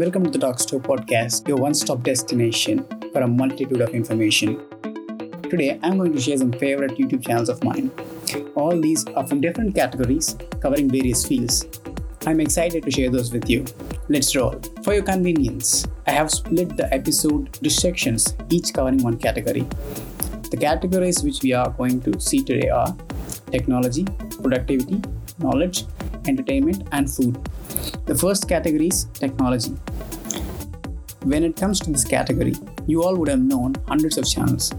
Welcome to the Talk Store podcast, your one stop destination for a multitude of information. Today, I'm going to share some favorite YouTube channels of mine. All these are from different categories covering various fields. I'm excited to share those with you. Let's roll. For your convenience, I have split the episode into sections, each covering one category. The categories which we are going to see today are technology, productivity, knowledge, entertainment, and food. The first category is technology. When it comes to this category, you all would have known hundreds of channels,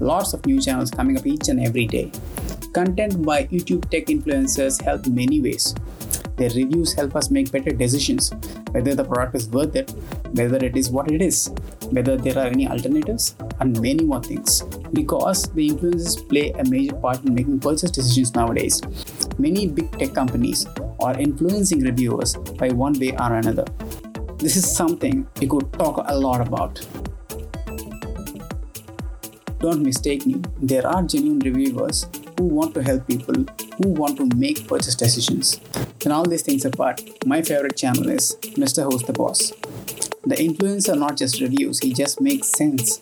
lots of new channels coming up each and every day. Content by YouTube tech influencers help in many ways. Their reviews help us make better decisions whether the product is worth it, whether it is what it is, whether there are any alternatives, and many more things. Because the influencers play a major part in making purchase decisions nowadays, many big tech companies are influencing reviewers by one way or another. This is something we could talk a lot about. Don't mistake me, there are genuine reviewers who want to help people who want to make purchase decisions. And all these things apart, my favorite channel is Mrwhosetheboss. The influencer not just reviews, he just makes sense.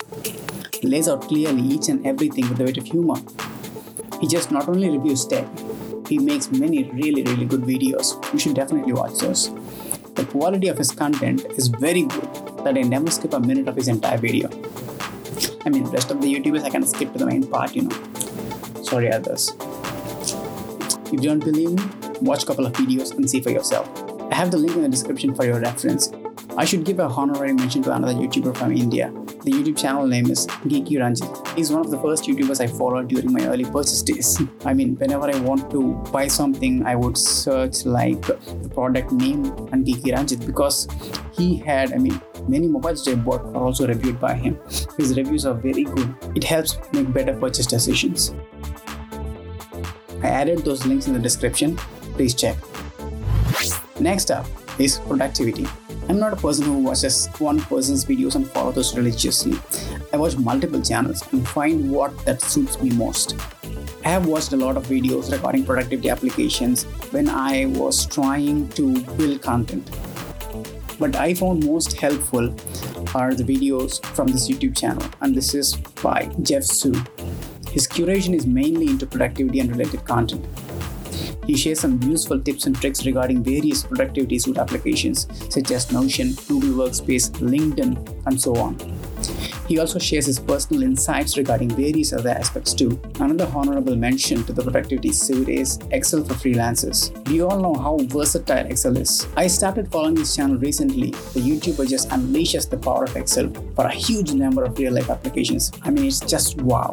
Lays out clearly each and everything with a bit of humor. He just not only reviews tech, he makes many really, really good videos. You should definitely watch those. The quality of his content is very good that I never skip a minute of his entire video. I mean, rest of the YouTubers I can skip to the main part, you know. Sorry, others. If you don't believe me, watch a couple of videos and see for yourself. I have the link in the description for your reference. I should give a honorary mention to another YouTuber from India. The YouTube channel name is Geeky Ranjit. He's one of the first YouTubers I followed during my early purchase days. I mean, whenever I want to buy something, I would search like the product name and Geeky Ranjit because he had, I mean, many mobiles I bought are also reviewed by him. His reviews are very good. It helps make better purchase decisions. I added those links in the description. Please check. Next up is productivity. I'm not a person who watches one person's videos and follow those religiously. I watch multiple channels and find what that suits me most. I have watched a lot of videos regarding productivity applications when I was trying to build content. But I found most helpful are the videos from this YouTube channel, and this is by Jeff Su. His curation is mainly into productivity and related content. He shares some useful tips and tricks regarding various productivity suite applications such as Notion, Google Workspace, LinkedIn, and so on. He also shares his personal insights regarding various other aspects too. Another honorable mention to the productivity suite is Excel for freelancers. We all know how versatile Excel is. I started following this channel recently. The YouTuber just unleashes the power of Excel for a huge number of real life applications. I mean, it's just wow.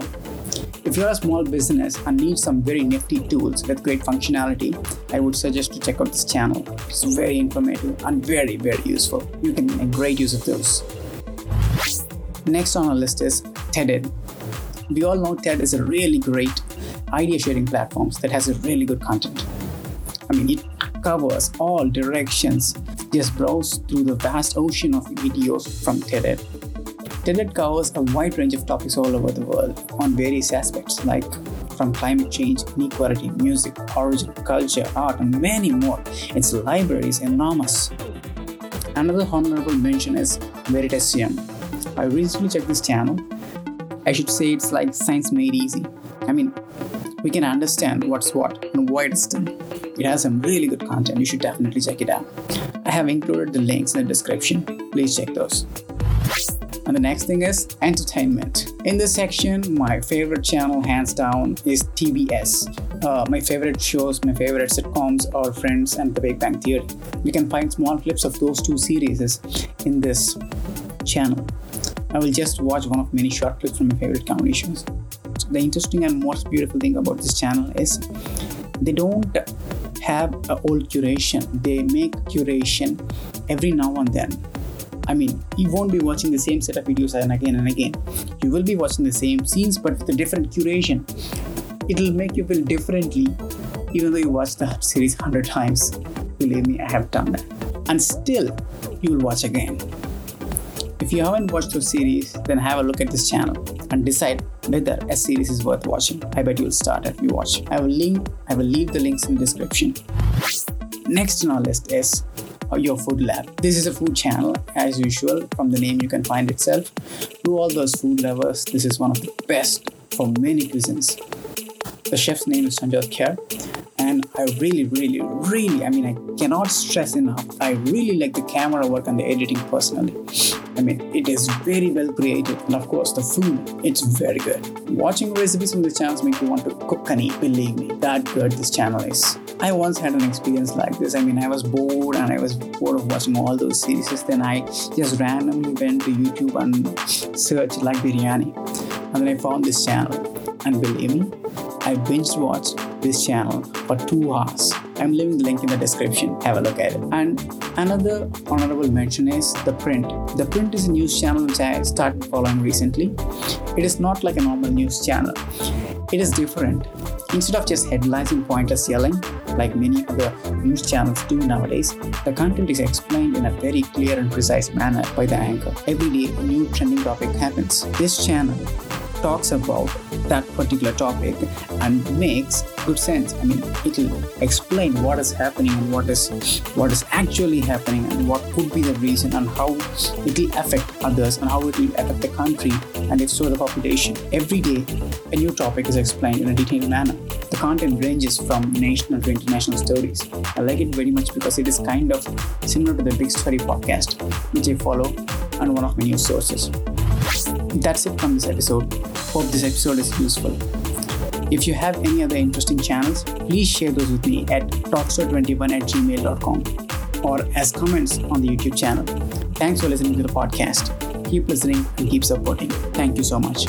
If you're a small business and need some very nifty tools with great functionality, I would suggest to check out this channel. It's very informative and very, very useful. You can make great use of those. Next on our list is TED-Ed. We all know TED is a really great idea sharing platform that has a really good content. I mean, it covers all directions. Just browse through the vast ocean of videos from TED-Ed. TED-Ed covers a wide range of topics all over the world on various aspects like from climate change, inequality, music, origin, culture, art, and many more. Its library is enormous. Another honorable mention is Veritasium. I recently checked this channel. I should say it's like science made easy. I mean, we can understand what's what and why it's done. It has some really good content. You should definitely check it out. I have included the links in the description. Please check those. And the next thing is entertainment. In this section, my favorite channel, hands down, is TBS. Uh, my favorite shows, my favorite sitcoms are Friends and The Big Bang Theory. You can find small clips of those two series in this channel. I will just watch one of many short clips from my favorite comedy shows. So the interesting and most beautiful thing about this channel is they don't have a old curation. They make curation every now and then. I mean, you won't be watching the same set of videos and again and again. You will be watching the same scenes, but with a different curation. It'll make you feel differently, even though you watch the series hundred times. Believe me, I have done that, and still, you will watch again. If you haven't watched those series, then have a look at this channel and decide whether a series is worth watching. I bet you'll start if you watch. I will link I will leave the links in the description. Next on our list is your food lab. This is a food channel, as usual. From the name, you can find itself. To all those food lovers, this is one of the best for many cuisines. The chef's name is Sanjyot Keer, I really, really, really, I mean, I cannot stress enough. I really like the camera work and the editing personally. I mean, it is very well created, and of course, the food, it's very good. Watching recipes from the channels make you want to cook and eat. Believe me, that good this channel is. I once had an experience like this. I mean, I was bored and I was bored of watching all those series. Then I just randomly went to YouTube and searched like biryani, and then I found this channel. And believe me, I binge watched this channel for two hours. I'm leaving the link in the description. Have a look at it. And another honorable mention is The Print. The Print is a news channel which I started following recently. It is not like a normal news channel, it is different. Instead of just headlines and pointless yelling, like many other news channels do nowadays, the content is explained in a very clear and precise manner by the anchor. Every day, a new trending topic happens. This channel talks about that particular topic and makes good sense. I mean, it'll explain what is happening and what is what is actually happening and what could be the reason and how it will affect others and how it will affect the country and if so the population. Every day, a new topic is explained in a detailed manner. The content ranges from national to international stories. I like it very much because it is kind of similar to the Big Story podcast, which I follow and one of my news sources. That's it from this episode. Hope this episode is useful. If you have any other interesting channels, please share those with me at talkstore21 at gmail.com or as comments on the YouTube channel. Thanks for listening to the podcast. Keep listening and keep supporting. Thank you so much.